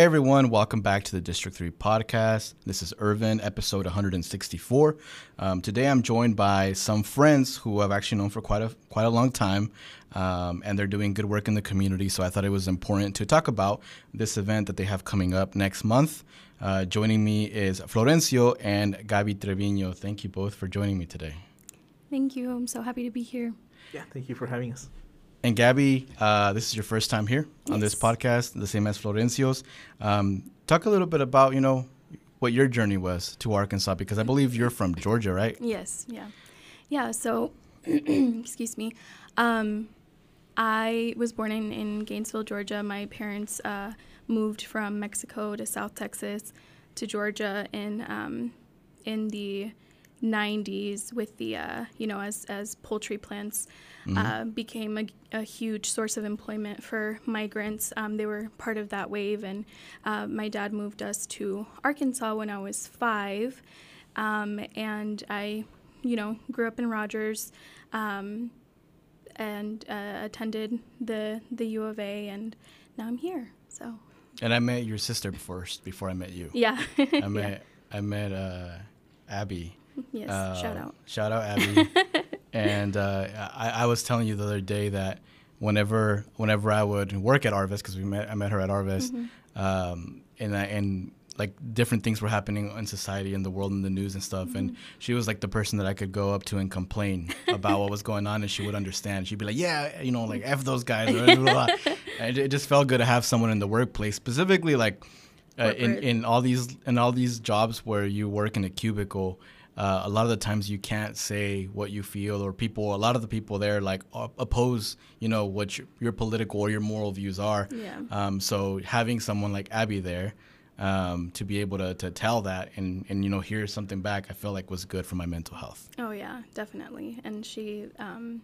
Hey everyone, welcome back to the District 3 podcast. This is Irvin, episode 164. Um, today I'm joined by some friends who I've actually known for quite a quite a long time, um, and they're doing good work in the community. So I thought it was important to talk about this event that they have coming up next month. Uh, joining me is Florencio and Gaby Trevino. Thank you both for joining me today. Thank you. I'm so happy to be here. Yeah, thank you for having us. And Gaby, uh, this is your first time here on this podcast, the same as Florencio's. Um, talk a little bit about, you know, what your journey was to Arkansas, because I believe you're from Georgia, right? Yes, yeah. Yeah, so, excuse me. Um, I was born in, in Gainesville, Georgia. My parents uh, moved from Mexico to South Texas to Georgia in, um, in the 90s with the, uh, you know, as, as poultry plants uh, became a, a huge source of employment for migrants. Um, they were part of that wave, and uh, my dad moved us to Arkansas when I was five. Um, and I, you know, grew up in Rogers um, and uh, attended the, the U of A, and now I'm here. So, And I met your sister first before I met you. yeah. I met I met uh, Abby. yes, Uh, shout out. Shout out Abby. and uh, I, I was telling you the other day that whenever whenever I would work at Arvest, because we met I met her at Arvest, Mm-hmm. um, and I, and like different things were happening in society and the world and the news and stuff. And Mm-hmm. she was like the person that I could go up to and complain about what was going on, and she would understand. She'd be like, "Yeah, you know, like f those guys." blah, blah, blah. and it, it just felt good to have someone in the workplace, specifically like uh, in in all these in all these jobs where you work in a cubicle. Uh, a lot of the times you can't say what you feel, or people. A lot of the people there like oppose, you know, what your, your political or your moral views are. Yeah. Um, so having someone like Abby there um, to be able to, to tell that and, and you know hear something back, I feel like was good for my mental health. Oh yeah, definitely. And she, um,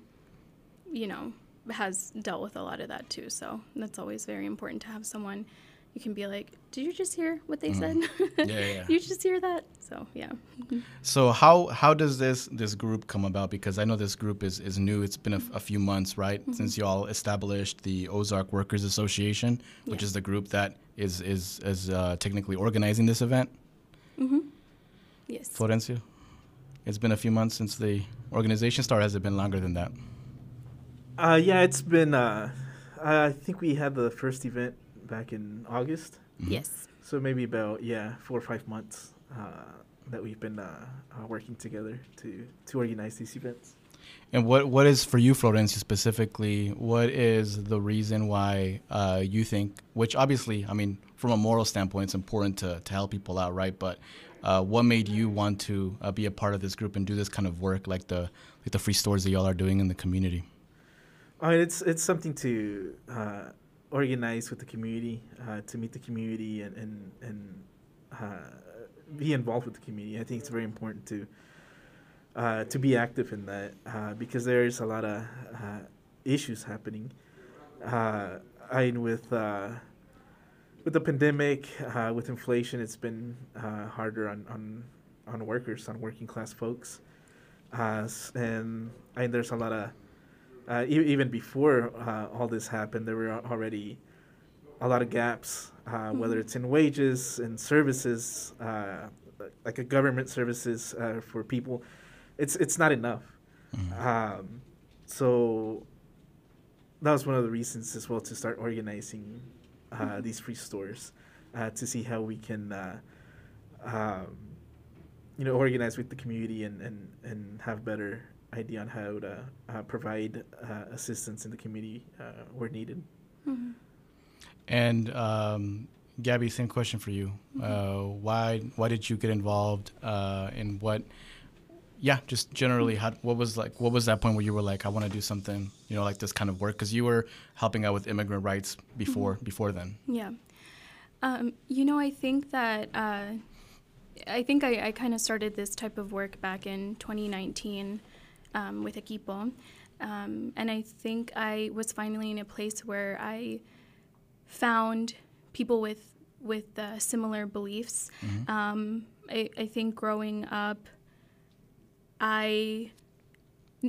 you know, has dealt with a lot of that too. So that's always very important to have someone you can be like, "Did you just hear what they said? Mm-hmm. Yeah, yeah, yeah. you just hear that?" So yeah. So how how does this this group come about? Because I know this group is, is new. It's been a, a few months, right, since y'all established the Ozark Workers Association, which Yeah. is the group that is is is uh, technically organizing this event. Yes. Florencio, it's been a few months since the organization started. Has it been longer than that? Uh, yeah, it's been. Uh, I think we had the first event back in August, Yes. so maybe about yeah four or five months that we've been uh, uh, working together to to organize these events. And what what is for you, Florencio, specifically? What is the reason why uh, you think? Which obviously, I mean, from a moral standpoint, it's important to, to help people out, right? But uh, what made you want to uh, be a part of this group and do this kind of work, like the like the free stores that y'all are doing in the community? I mean, it's it's something to uh, organize with the community, uh, to meet the community, and and and uh, be involved with the community. I think it's very important to uh, to be active in that uh, because there's a lot of uh, issues happening. Uh, I with uh, with the pandemic, uh, with inflation, it's been harder on, on on workers, on working class folks, and I there's a lot of even before all this happened, there were al- already a lot of gaps, uh, whether it's in wages and services, uh, like a government services uh, for people. It's it's not enough. Um, so that was one of the reasons as well to start organizing uh, these free stores uh, to see how we can. Uh, um, you know, organize with the community and, and, and have better idea on how to uh, provide uh, assistance in the community uh, where needed. And um, Gaby, same question for you. Uh, why why did you get involved? Uh, in what? Yeah, just generally, how, what was like? What was that point where you were like, I want to do something, you know, like this kind of work? Because you were helping out with immigrant rights before before then. Yeah. Um, you know, I think that uh, I think I, I kind of started this type of work back in 2019 um, with Equipo. Um, and I think I was finally in a place where I found people with with uh, similar beliefs. Um, I, I think growing up, I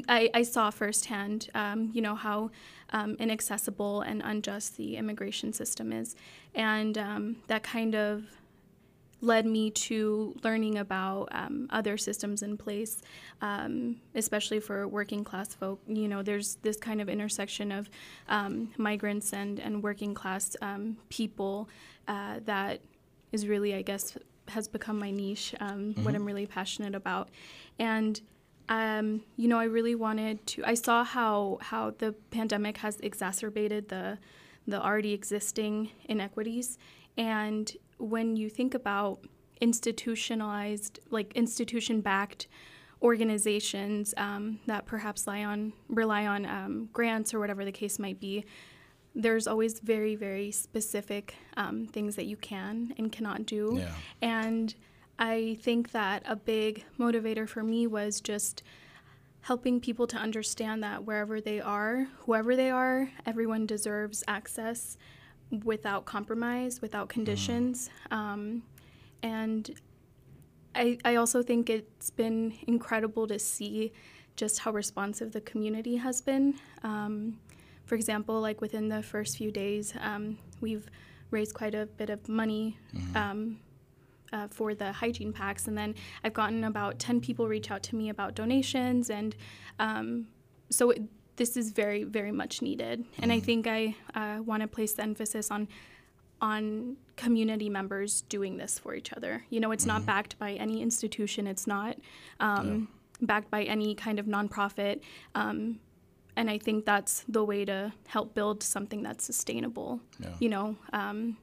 I, I saw firsthand, um, you know, how um, inaccessible and unjust the immigration system is. And um, that kind of led me to learning about um, other systems in place, um, especially for working class folk. You know, there's this kind of intersection of um, migrants and, and working class um, people uh, that is really, I guess, has become my niche, um, what I'm really passionate about. And um, you know, I really wanted to. I saw how how the pandemic has exacerbated the the already existing inequities, and when you think about institutionalized, like institution-backed organizations um, that perhaps rely on rely on um, grants or whatever the case might be, there's always very very specific um, things that you can and cannot do, Yeah. and I think that a big motivator for me was just helping people to understand that wherever they are, whoever they are, everyone deserves access without compromise, without conditions. Um, and I, I also think it's been incredible to see just how responsive the community has been. Um, for example, like within the first few days, um, we've raised quite a bit of money um, uh, for the hygiene packs, and then I've gotten about ten people reach out to me about donations, and um, so it, this is very, very much needed. And I think I uh, want to place the emphasis on on community members doing this for each other. You know, it's not backed by any institution. It's not um, backed by any kind of nonprofit. Um, and I think that's the way to help build something that's sustainable. Yeah. You know, um,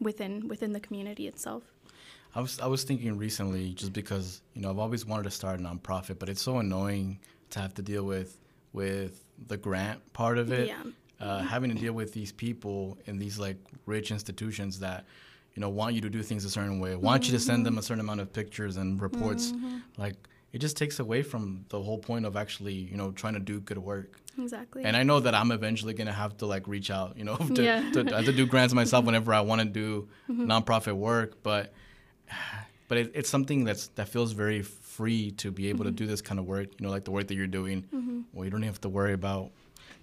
within within the community itself. I was I was thinking recently, just because you know I've always wanted to start a nonprofit, but it's so annoying to have to deal with with the grant part of it. Yeah. Uh, having to deal with these people in these like rich institutions that you know want you to do things a certain way, want you to send them a certain amount of pictures and reports, like it just takes away from the whole point of actually you know trying to do good work. Exactly. And I know that I'm eventually gonna have to like reach out, you know, to, Yeah. to, have to do grants myself whenever I want to do nonprofit work. But but it, it's something that's that feels very free to be able to do this kind of work. You know, like the work that you're doing. Well, you don't even have to worry about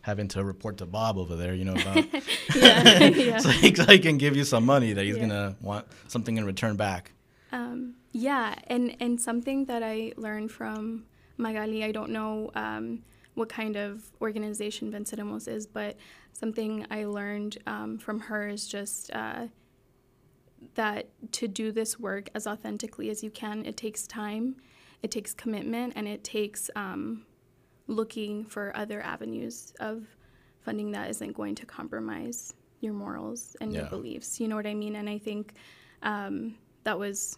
having to report to Bob over there. You know, about yeah. yeah. so, he, so he can give you some money that he's Yeah. gonna want something in return back. Um, yeah, and and something that I learned from Magaly, I don't know um, what kind of organization Venceremos is, but something I learned um, from her is just uh, that to do this work as authentically as you can, it takes time, it takes commitment, and it takes um, looking for other avenues of funding that isn't going to compromise your morals and your beliefs. You know what I mean? And I think um, that was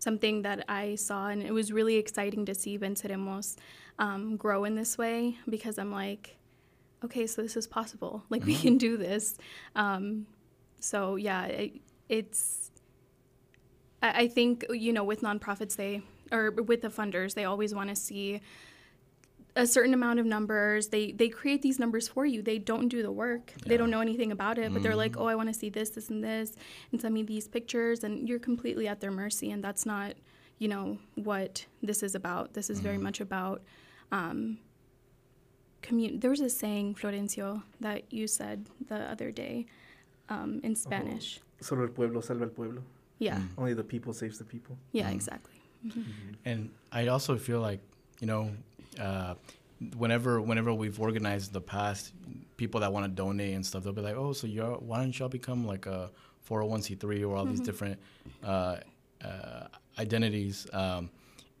something that I saw, and it was really exciting to see Venceremos um, grow in this way because I'm like, okay, so this is possible. Like we can do this. Um, so yeah, it, it's. I, I think you know with nonprofits they or with the funders they always want to see a certain amount of numbers. They they create these numbers for you. They don't do the work. They don't know anything about it, but they're like, "Oh, I want to see this, this, and this," and send me these pictures, and you're completely at their mercy. And that's not, you know, what this is about. This is very much about. Um, commun- there was a saying, Florencio, that you said the other day, um, in Spanish. Solo el pueblo salva el pueblo. Yeah, Only the people saves the people. yeah, exactly. And I also feel like, you know, uh, whenever whenever we've organized in the past, people that want to donate and stuff, they'll be like, oh, so you're why don't y'all become like a 401c3 or all these different uh, uh, identities? Um,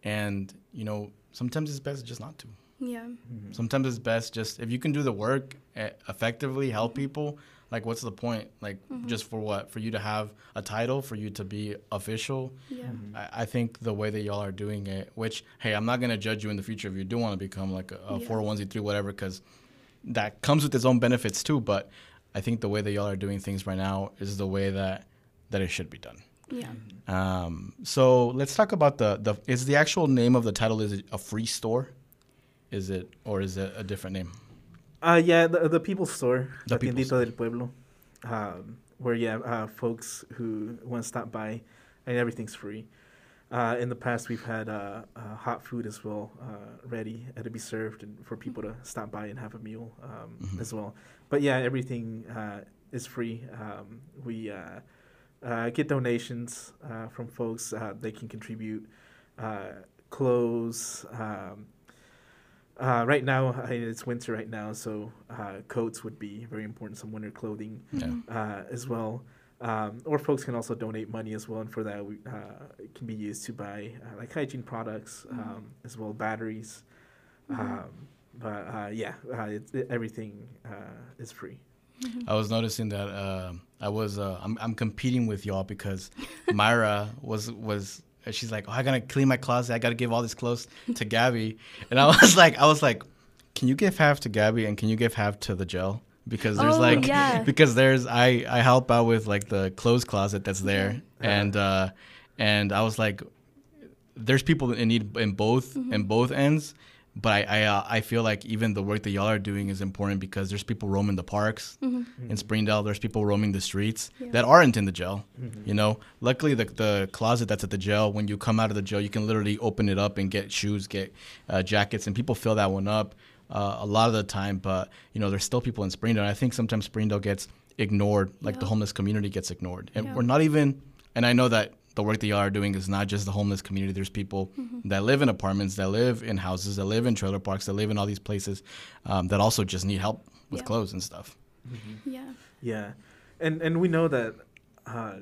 and you know, sometimes it's best just not to. Yeah, Sometimes it's best just if you can do the work eh, effectively, help people. Like, what's the point? Like, just for what? For you to have a title, for you to be official. yeah, I, I think the way that y'all are doing it, which hey, I'm not gonna judge you in the future if you do want to become like a, a Yeah. 401c3 whatever, because that comes with its own benefits too. But I think the way that y'all are doing things right now is the way that that it should be done. yeah. Um, so let's talk about the the is the actual name of the title is it a free store? Is it or is it a different name? Uh, yeah, the, the People's Store, The La People's Tiendita del Pueblo, um, where yeah, uh, folks who want to stop by, and everything's free. uh, in the past, we've had uh, uh, hot food as well, uh, ready uh, to be served, and for people to stop by and have a meal um, Mhm. as well. But yeah, everything uh, is free. Um, we uh, uh, get donations uh, from folks. Uh, they can contribute uh, clothes. Um, uh, right now, I mean, it's winter right now, so uh, coats would be very important. Some winter clothing Yeah. uh, as well. Um, or folks can also donate money as well, and for that, we, uh, it can be used to buy uh, like hygiene products Mhm. um, as well, batteries. Mhm. Um, but uh, yeah, uh, it's it, everything uh, is free. Mhm. I was noticing that uh, I was uh, I'm, I'm competing with y'all because Myra was was she's like oh I gotta clean my closet I gotta give all these clothes to Gaby and I was like I was like can you give half to Gaby and can you give half to the gel because there's Oh, like yeah. because there's I I help out with like the clothes closet that's there Yeah. and uh, and I was like there's people in need in both Mm-hmm. in both ends. But I I, uh, I feel like even the work that y'all are doing is important because there's people roaming the parks Mhm. in Springdale. There's people roaming the streets Yeah. that aren't in the jail. Mhm. You know, luckily the the closet that's at the jail, when you come out of the jail, you can literally open it up and get shoes, get uh, jackets, and people fill that one up uh, a lot of the time. But you know, there's still people in Springdale. And I think sometimes Springdale gets ignored, like the homeless community gets ignored, and Yeah. we're not even. And I know that the work that y'all are doing is not just the homeless community. There's people Mm-hmm. that live in apartments, that live in houses, that live in trailer parks, that live in all these places um, that also just need help with Yeah. clothes and stuff. Yeah. Yeah, and and we know that uh,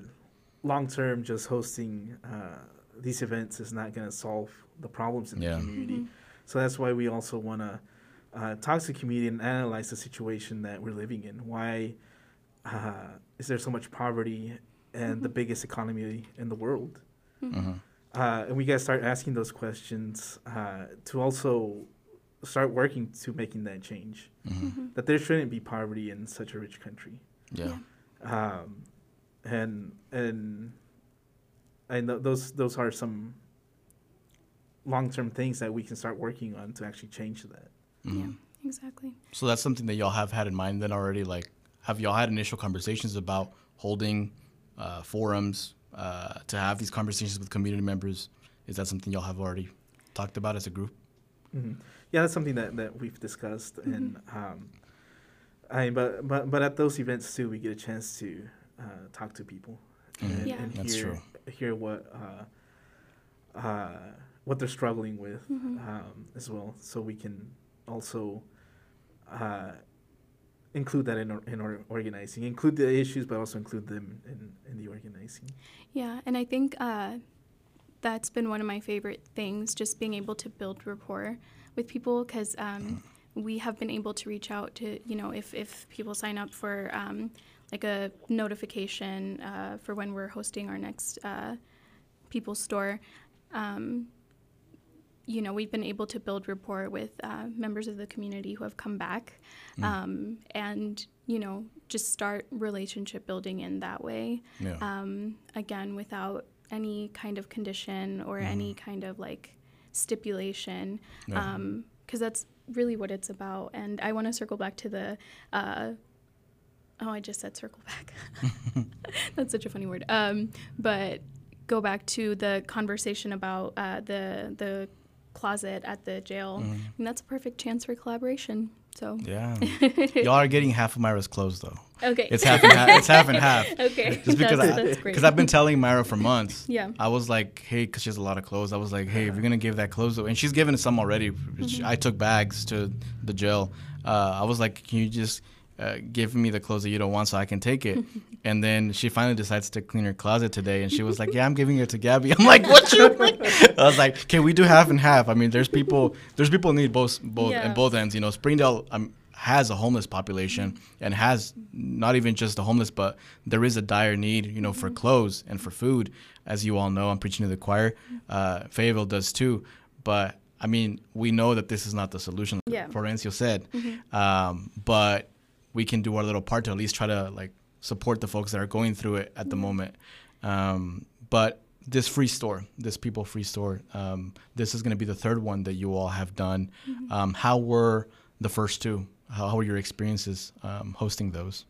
long term, just hosting uh, these events is not going to solve the problems in Yeah. the community. Mhm. So that's why we also want to uh, talk to the community and analyze the situation that we're living in. Why uh, is there so much poverty and the biggest economy in the world? Uh-huh. Uh, and we got to start asking those questions uh, to also start working to making that change. hmm Mhm. That there shouldn't be poverty in such a rich country. Yeah. um, and and and th- those those are some long term things that we can start working on to actually change that. Mhm. Yeah. Exactly. So that's something that y'all have had in mind then already. Like, have y'all had initial conversations about holding uh, forums uh, to have these conversations with community members? Is that something y'all have already talked about as a group? hmm Yeah, that's something that, that we've discussed, and um, I but but but at those events too, we get a chance to uh, talk to people Mhm. and, Yeah. and That's hear true. hear what uh, uh, what they're struggling with Mhm. um, as well, so we can also uh, include that in in organizing, include the issues, but also include them in, in the organizing. Yeah, and I think uh, that's been one of my favorite things, just being able to build rapport with people because um, we have been able to reach out to, you know, if, if people sign up for um, like a notification uh, for when we're hosting our next uh, People Store. Um, you know, we've been able to build rapport with uh, members of the community who have come back um, and, you know, just start relationship building in that way. Yeah. um, again without any kind of condition or any kind of like stipulation Yeah. because that's really what it's about. And i want to circle back to the uh, oh i just said circle back. That's such a funny word. Um, but go back to the conversation about uh, the the closet at the jail and that's a perfect chance for collaboration so Yeah. y'all are getting half of Myra's clothes though. okay It's half and half. It's half and half. okay Just because that's, I, that's great because I've been telling Myra for months. Yeah. I was like, hey, because she has a lot of clothes. I was like, hey, if you're gonna give that clothes, away, and she's given some already. which I took bags to the jail. Uh, I was like, can you just uh, give me the clothes that you don't want so I can take it? and then she finally decides to clean her closet today, and she was like, yeah, I'm giving it to Gaby. I'm like, what you? I was like, can we do half and half? I mean, there's people, there's people need both, both, Yeah. and both ends. You know, Springdale. Um, has a homeless population and has not even just the homeless, but there is a dire need, you know, for clothes and for food. As you all know, I'm preaching to the choir. Uh, Fayetteville does too. But I mean, we know that this is not the solution. Yeah. Florencio said, um, but we can do our little part to at least try to like support the folks that are going through it at the moment. Um, but this free store, this people free store, um, this is going to be the third one that you all have done. Um, how were the first two? How, how were your experiences um, hosting those?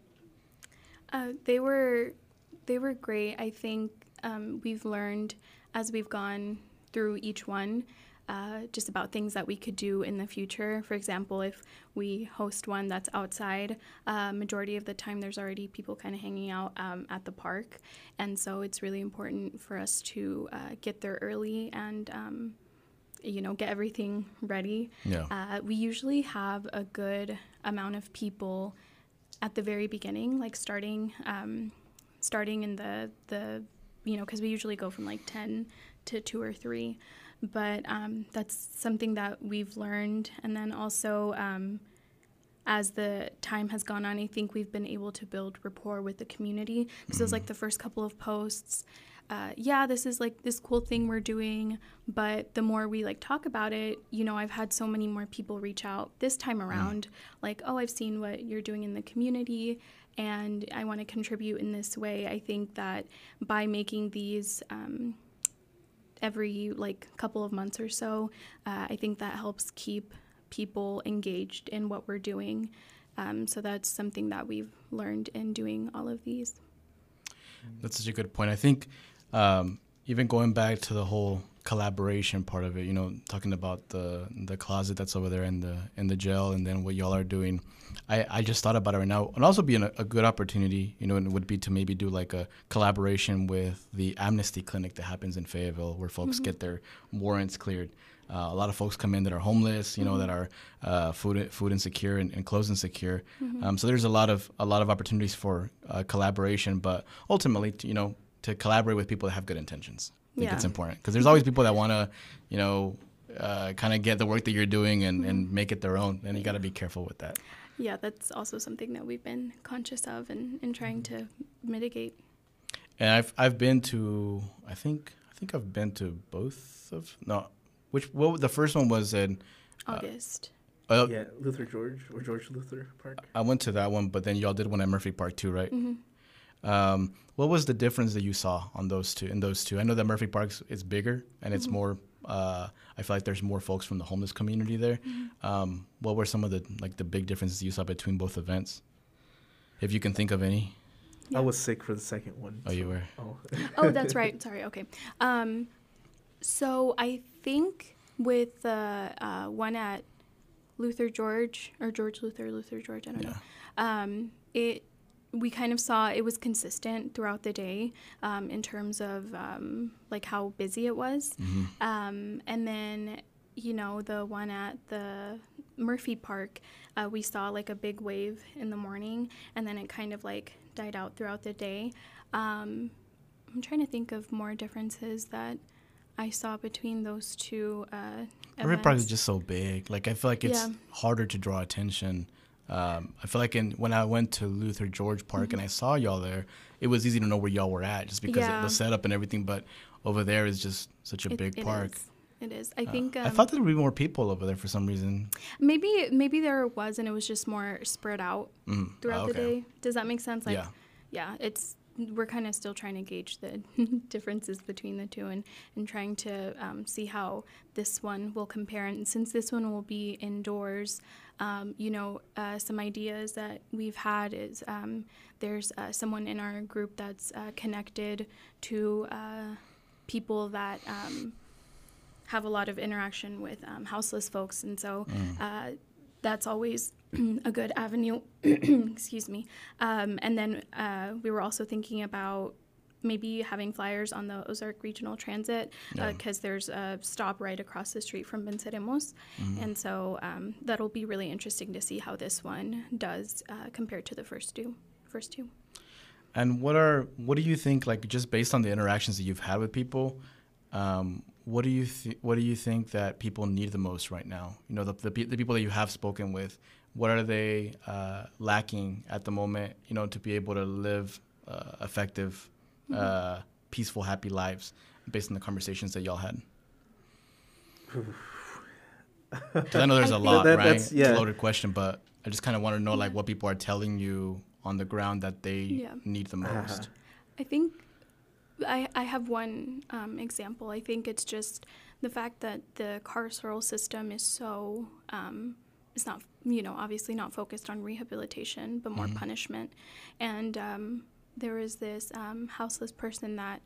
Uh, they were they were great. I think um, we've learned as we've gone through each one. Uh, just about things that we could do in the future. For example, if we host one that's outside, uh, majority of the time there's already people kind of hanging out um, at the park, and so it's really important for us to uh, get there early and um, you know get everything ready. Yeah. Uh, we usually have a good amount of people at the very beginning, like starting um, starting in the the you know because we usually go from like ten to two or three but um, that's something that we've learned. And then also, um, as the time has gone on, I think we've been able to build rapport with the community. Because mm-hmm. it was like the first couple of posts. Uh, yeah, this is like this cool thing we're doing, but the more we like talk about it, you know, I've had so many more people reach out this time mm. around, mm. like, oh, I've seen what you're doing in the community, and I want to contribute in this way. I think that by making these um, every like couple of months or so. Uh, I think that helps keep people engaged in what we're doing. Um, so that's something that we've learned in doing all of these. That's such a good point. I think um, even going back to the whole collaboration part of it, you know, talking about the the closet that's over there in the in the jail, and then what y'all are doing. I, I just thought about it right now, and also being a, a good opportunity, you know, it would be to maybe do like a collaboration with the Amnesty Clinic that happens in Fayetteville, where folks mm-hmm. get their warrants cleared. Uh, a lot of folks come in that are homeless, you know, mm-hmm. that are uh, food food insecure and, and clothes insecure. Mm-hmm. Um, so there's a lot of a lot of opportunities for uh, collaboration, but ultimately, to, you know, to collaborate with people that have good intentions. I think yeah. it's important because there's always people that want to, you know, uh, kind of get the work that you're doing and, mm-hmm. and make it their own. And you got to be careful with that. Yeah, that's also something that we've been conscious of and, and trying to mitigate. And I've I've been to I think I think I've been to both of no which well the first one was in uh, August. Uh, yeah, Luther George or George Luther Park. I went to that one, but then y'all did one at Murphy Park too, right? Mm-hmm. Um, what was the difference that you saw on those two? In those two, I know that Murphy Park is bigger and it's mm-hmm. more. Uh, I feel like there's more folks from the homeless community there. Mm-hmm. Um, what were some of the like the big differences you saw between both events, if you can think of any? Yeah. I was sick for the second one. Oh, so. you were. Oh. oh, that's right. Sorry. Okay. Um, so I think with the uh, one at Luther George or George Luther, Luther George, I don't yeah. know. Um, it we kind of saw it was consistent throughout the day um, in terms of um, like how busy it was mm-hmm. um, and then you know the one at the murphy park uh, we saw like a big wave in the morning and then it kind of like died out throughout the day um, i'm trying to think of more differences that i saw between those two uh, murphy park is just so big like i feel like it's yeah. harder to draw attention um, I feel like in, when I went to Luther George Park mm-hmm. and I saw y'all there, it was easy to know where y'all were at just because yeah. of the setup and everything. But over there is just such a it, big it park. Is. It is. I uh, think. Um, I thought there would be more people over there for some reason. Maybe maybe there was, and it was just more spread out mm. throughout oh, okay. the day. Does that make sense? Like, yeah. Yeah. It's we're kind of still trying to gauge the differences between the two and, and trying to um, see how this one will compare. And since this one will be indoors, um, you know, uh, some ideas that we've had is um, there's uh, someone in our group that's uh, connected to uh, people that um, have a lot of interaction with um, houseless folks. And so mm. Uh, that's always a good avenue. excuse me. Um, and then uh, we were also thinking about maybe having flyers on the Ozark Regional Transit because yeah. uh, there's a stop right across the street from Venceremos. Mm-hmm. And so um, that'll be really interesting to see how this one does uh, compared to the first two. First two. And what are what do you think like just based on the interactions that you've had with people? Um, what do you th- what do you think that people need the most right now? You know, the, the, the people that you have spoken with, what are they uh, lacking at the moment? You know, to be able to live uh, effective, mm-hmm. uh, peaceful, happy lives based on the conversations that y'all had. Because I know there's a lot, that, right? Yeah. It's a loaded question, but I just kind of want to know like what people are telling you on the ground that they yeah. need the most. Uh-huh. I think I, I have one um, example. I think it's just the fact that the carceral system is so, um, it's not, you know, obviously not focused on rehabilitation, but more mm-hmm. punishment. And um, there was this um, houseless person that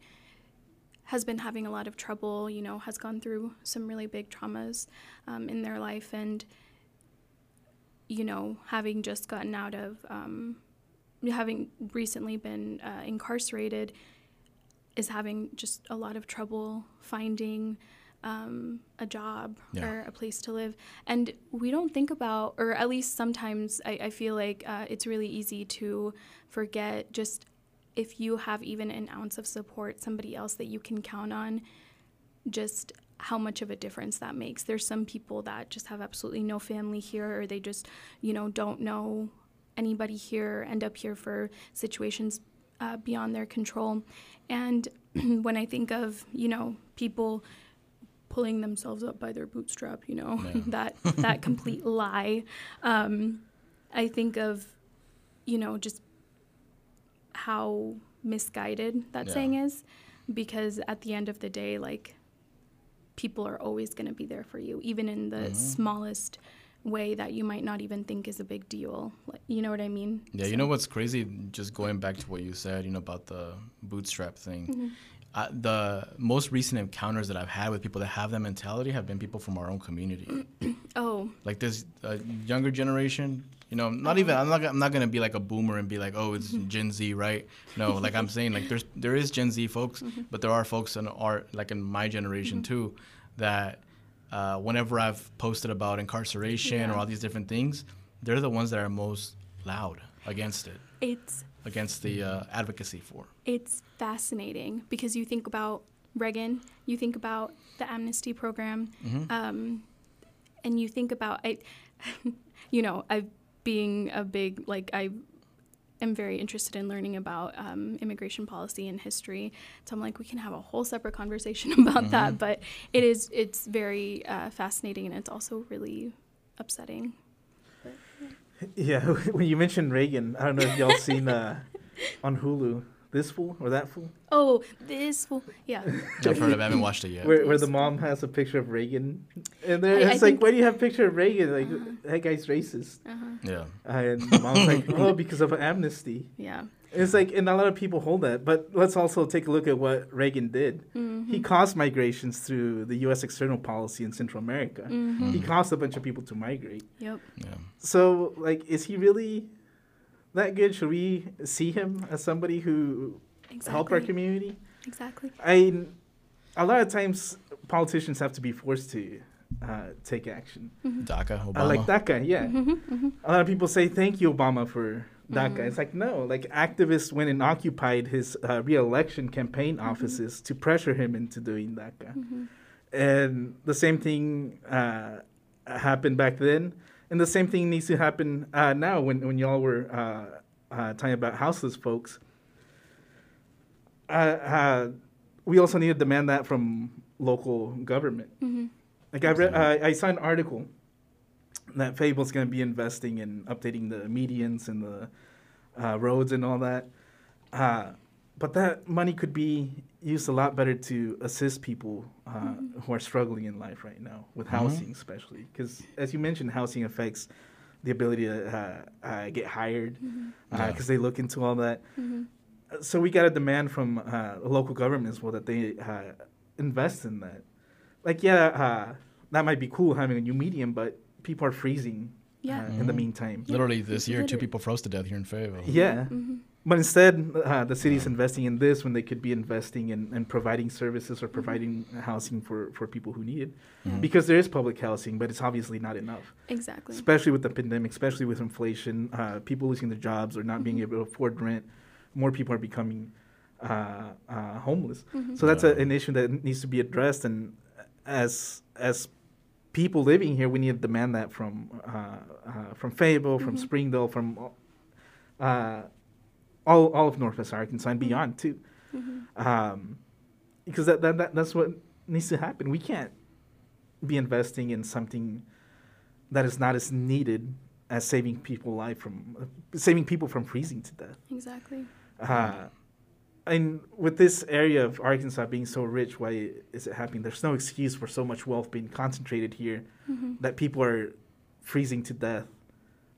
has been having a lot of trouble, you know, has gone through some really big traumas um, in their life, and you know, having just gotten out of, um, having recently been uh, incarcerated, is having just a lot of trouble finding um, a job Yeah. or a place to live. And we don't think about, or at least sometimes I, I feel like uh, it's really easy to forget just if you have even an ounce of support, somebody else that you can count on, just how much of a difference that makes. There's some people that just have absolutely no family here, or they just, you know, don't know anybody here, end up here for situations uh, beyond their control. And when I think of, you know, people pulling themselves up by their bootstrap, you know, Yeah. that that complete lie. Um, I think of, you know, just how misguided that Yeah. saying is, because at the end of the day, like people are always going to be there for you, even in the Mhm. smallest way that you might not even think is a big deal. You know what I mean? Yeah, you know what's crazy? Just going back to what you said, you know, about the bootstrap thing. Mhm. Uh, the most recent encounters that I've had with people that have that mentality have been people from our own community. Oh, like this uh, younger generation you know not even i'm not, gonna- I'm not gonna be like a boomer and be like oh it's gen z right? No like i'm saying like there's there is gen z folks but there are folks in our like in my generation too that uh, whenever i've posted about incarceration or all these different things they're the ones that are most loud against it. It's against the uh, advocacy for It's fascinating because you think about Reagan, you think about the amnesty program, Mhm. um, and you think about I, you know, I being a big like I am very interested in learning about um, immigration policy and history. So I'm like, we can have a whole separate conversation about that. But it is it's very uh, fascinating and it's also really upsetting. Yeah, when you mentioned Reagan, I don't know if y'all seen uh, on Hulu this fool or that fool, Oh, this fool, yeah. i've heard of it i haven't watched it yet where where the mom has a picture of Reagan, and there I- I it's like, think- why do you have a picture of Reagan? Like Uh-huh. that guy's racist, Uh-huh. yeah and mom's like, oh, because of amnesty. Yeah. It's like, and a lot of people hold that, but let's also take a look at what Reagan did. Mm-hmm. He caused migrations through the U.S. external policy in Central America. Mm-hmm. He caused a bunch of people to migrate. Yep. yeah So, like, is he really that good? Should we see him as somebody who Exactly. help our community? Exactly. I, a lot of times, politicians have to be forced to uh, take action. daca obama I like that guy. Yeah, Mm-hmm. a lot of people say thank you, Obama, for that guy. Mhm. It's like no, like activists went and occupied his uh, re-election campaign Mm-hmm. offices to pressure him into doing that guy. Mm-hmm. And the same thing uh, happened back then, and the same thing needs to happen uh, now. When when y'all were uh, uh, talking about houseless folks, uh, uh, we also need to demand that from local government. Mm-hmm. Like I read, uh, I saw an article that Fayetteville's going to be investing in updating the medians and the uh, roads and all that. Uh, but that money could be used a lot better to assist people uh, who are struggling in life right now with housing, especially because, as you mentioned, housing affects the ability to uh, uh, get hired because Yeah. they look into all that. Mm-hmm. So we got a demand from uh, local government as well that they uh, invest in that. Like, yeah, uh, that might be cool having a new medium, but people are freezing Yeah. uh, in the Mhm. meantime. literally this year two people froze to death here in fayetteville Yeah. Mm-hmm. But instead, uh, the city's investing in this when they could be investing in, in providing services or providing housing for, for people who need it. Mhm. Because there is public housing, but it's obviously not enough, Exactly. especially with the pandemic, especially with inflation, uh, people losing their jobs or not being Mhm. able to afford rent. More people are becoming uh, uh, homeless. Mm-hmm. So that's a, an issue that needs to be addressed. And as as people living here, we need to demand that from uh, uh, from Fayetteville, from Mhm. Springdale, from uh, all all of Northwest Arkansas and Mhm. beyond too. Mm-hmm. Um, because that, that, that that's what needs to happen. We can't be investing in something that is not as needed as saving people life from uh, saving people from freezing to death. Exactly. And with this area of Arkansas being so rich, why is it happening? There's no excuse for so much wealth being concentrated here Mm-hmm. that people are freezing to death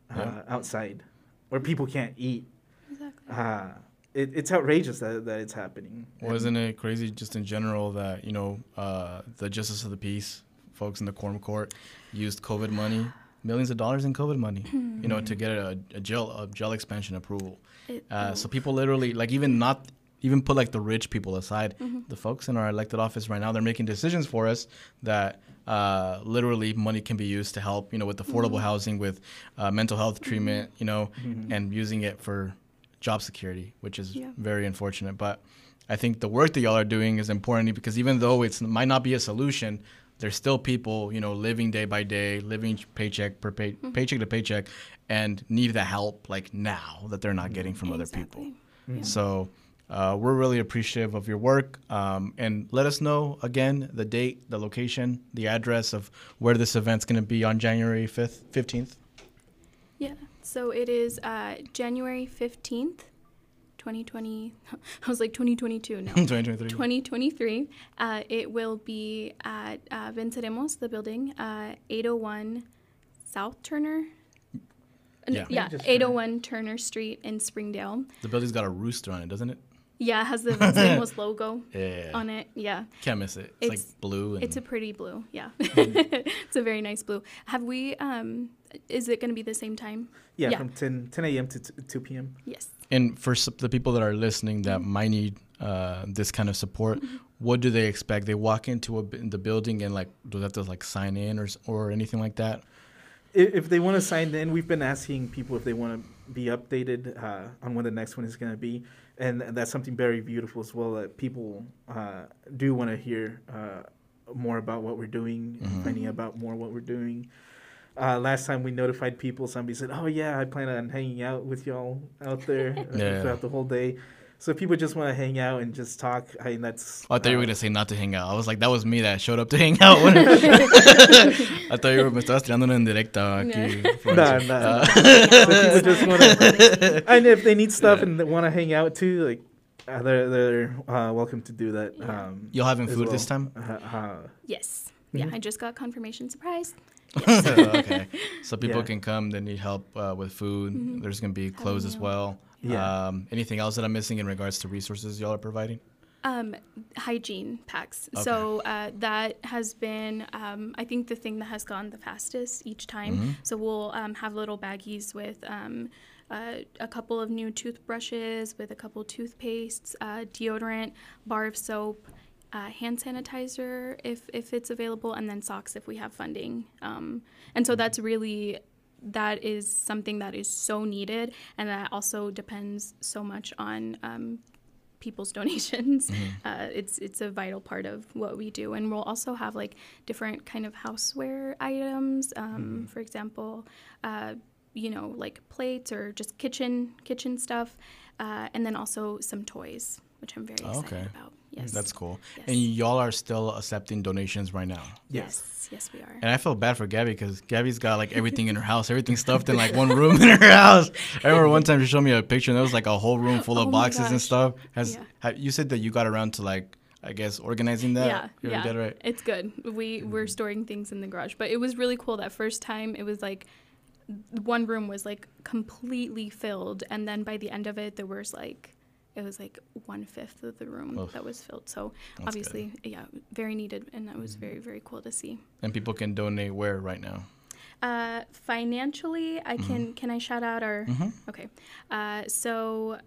uh, Yeah. outside, or people can't eat. Exactly. Uh, it, it's outrageous that, that it's happening. Wasn't it crazy just in general that you know uh, the justice of the peace folks in the quorum court used COVID money, millions of dollars in COVID money, you know, to get a, a jail a jail expansion approval. It- Uh, oh, so people literally like even not even put like the rich people aside, Mm-hmm. the folks in our elected office right now they're making decisions for us that uh, literally money can be used to help you know with affordable Mm-hmm. housing, with uh, mental health treatment, you know, and using it for job security, which is Yeah. very unfortunate. But I think the work that y'all are doing is important because even though it might not be a solution, there's still people, you know, living day by day, living paycheck per pay, Mm-hmm. paycheck to paycheck, and need the help like now that they're not getting from other people. Yeah. So uh, we're really appreciative of your work. Um, and let us know again the date, the location, the address of where this event's going to be on January 5th, 15th. Yeah. So it is uh, January 15th, 2020. I was like 2022 now. 2023. 2023. Uh, it will be at uh, Venceremos, the building, uh, 801 South Turner. Yeah. Yeah, 801 Turner Street in Springdale. The building's got a rooster on it, doesn't it? Yeah, it has the Venceremos logo Yeah. on it. Yeah. Can't miss it. It's, It's- like blue. And It's a pretty blue. Yeah. Mm-hmm. it's a very nice blue. Have we, um, is it going to be the same time? Yeah, Yeah. from 10, 10 a.m. to t- 2 p.m. Yes. And for s- the people that are listening that Mm-hmm. might need uh, this kind of support, what do they expect? They walk into a, b- in the building and like, do they have to like sign in or or anything like that? If, if they want to sign in, we've been asking people if they want to be updated uh, on when the next one is going to be, and that's something very beautiful as well. That people uh, do want to hear uh, more about what we're doing, and finding about more what we're doing. Uh, last time we notified people, somebody said, "Oh yeah, I plan on hanging out with y'all out there Yeah. throughout the whole day." So if people just want to hang out and just talk, I mean that's. Oh, I thought you were uh, gonna say not to hang out. I was like, that was me that showed up to hang out. I thought you were me estabas tirando una indirecta aquí. Nah, nah. So people just want to, and if they need stuff and they want to hang out too, like uh, they're they're uh, welcome to do that. Yeah. Um, Y'all having as food this time? Uh, uh, Yes. Yeah, Mhm. I just got confirmation. Surprise. okay. So people Yeah. can come. They need help uh, with food. Mhm. There's gonna be clothes as well. Yeah. Um, anything else that I'm missing in regards to resources y'all are providing? Um, hygiene packs. Okay. So uh, that has been, um, I think, the thing that has gone the fastest each time. Mhm. So we'll um, have little baggies with um, uh, a couple of new toothbrushes, with a couple toothpastes, uh, deodorant, bar of soap, uh, hand sanitizer if if it's available, and then socks if we have funding. Um, and so that's really that is something that is so needed, and that also depends so much on um, people's donations. Uh, it's it's a vital part of what we do, and we'll also have like different kind of houseware items. Um, For example, uh, you know, like plates or just kitchen kitchen stuff, uh, and then also some toys, which I'm very Oh, excited okay. about. Yes, That's cool. Yes. And y'all are still accepting donations right now. Yes, yes, we are. And I feel bad for Gaby because Gaby's got like everything in her house, everything stuffed in like one room in her house. I remember one time she showed me a picture and there was like a whole room full oh of Oh boxes and stuff. Has Yeah. have, you said that you got around to like I guess organizing that? yeah, You yeah, right? it's good. We we're mm-hmm. storing things in the garage, but it was really cool that first time. It was like one room was like completely filled, and then by the end of it, there was like it was like one fifth of the room Oof. that was filled. So That's obviously, yeah, very needed, and that was very very cool to see. And people can donate where right now? Uh, financially, I can can I shout out our Mhm. okay. Uh, so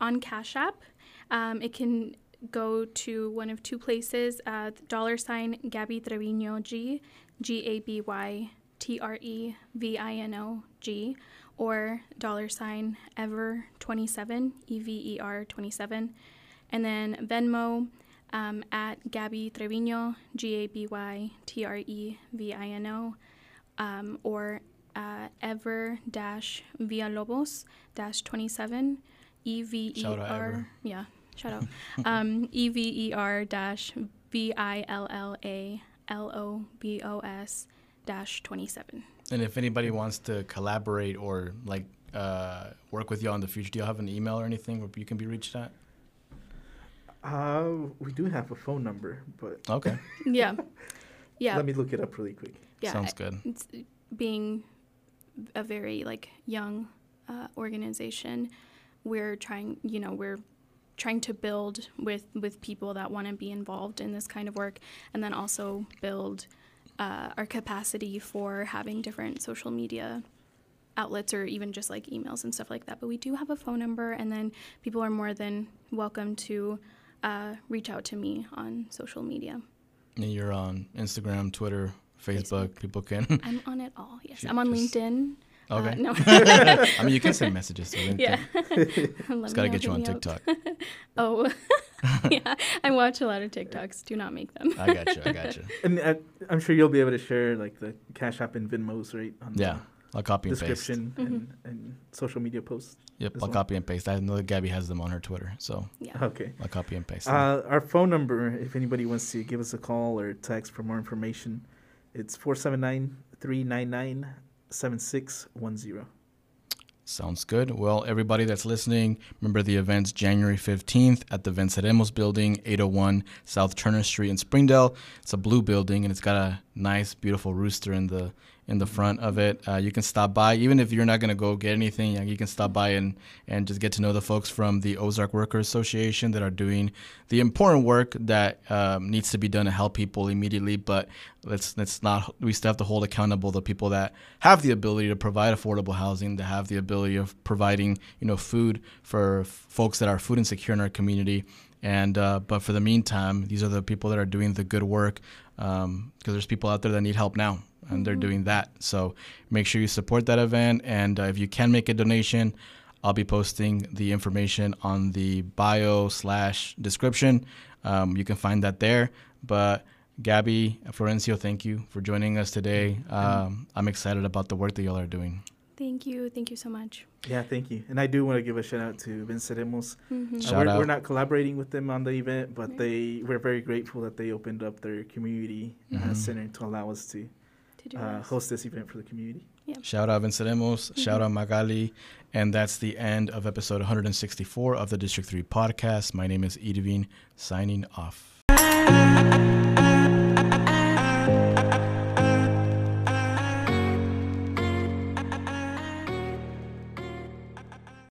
on Cash App, um, it can go to one of two places: uh, dollar sign Gaby Trevino G, G A B Y T R E V I N O G, or dollar sign Ever twenty seven E V E R twenty seven, and then Venmo. Um, at Gaby Trevino, G A B Y T R E V I N O, um, or uh, ever dash Villalobos dash 27 E V E Ever. Yeah shout out um, E V E R dash V I L L A L O B O S dash 27 And if anybody wants to collaborate or like uh, work with y'all in the future, do you have an email or anything where you can be reached at? Uh, we do have a phone number, but Okay, yeah yeah let me look it up really quick. yeah sounds good. it's being a very like young uh, organization we're trying you know we're trying to build with with people that want to be involved in this kind of work, and then also build uh, our capacity for having different social media outlets or even just like emails and stuff like that. But we do have a phone number, and then people are more than welcome to uh, reach out to me on social media. And you're on Instagram, Twitter, Facebook. Facebook. People can. I'm on it all. Yes, Shoot, I'm on just- LinkedIn. Uh, Okay. no. I mean, you can send messages to LinkedIn. yeah. Just gotta get you on TikTok. Oh, yeah. I watch a lot of TikToks. Do not make them. I got you. I got you. And uh, I'm sure you'll be able to share like the Cash App and Venmos right on Yeah, I'll copy the and paste. description and, and social media posts. Yep, I'll well. copy and paste. I know that Gaby has them on her Twitter, so Yeah. Okay. I'll copy and paste. Uh, our phone number, if anybody wants to give us a call or text for more information, it's 479 399 7610. Sounds good. Well, everybody that's listening, remember the event's January 15th at the Venceremos building, 801 South Turner Street in Springdale. It's a blue building and it's got a nice, beautiful rooster in the in the front of it. Uh, you can stop by, even if you're not going to go get anything, you can stop by and, and just get to know the folks from the Ozark Workers Association that are doing the important work that um, needs to be done to help people immediately. But let's let's not we still have to hold accountable the people that have the ability to provide affordable housing, that have the ability of providing you know food for folks that are food insecure in our community. And uh, but for the meantime, these are the people that are doing the good work because there's people out there that need help now, and they're doing that. So make sure you support that event, and uh, if you can make a donation, I'll be posting the information on the bio slash description. Um, you can find that there. But Gaby Florencio, thank you for joining us today. Um, I'm excited about the work that y'all are doing. Thank you. Thank you so much. Yeah, thank you. And I do want to give a shout out to Venceremos. hmm Uh, Shout we're, out. we're not collaborating with them on the event, but Yeah. they we're very grateful that they opened up their community uh, Mhm. center to allow us to To uh, this. host this event for the community. Shout out Venceremos, shout Mhm. out Magaly. And that's the end of episode 164 of the District 3 podcast. My name is Edwin, signing off.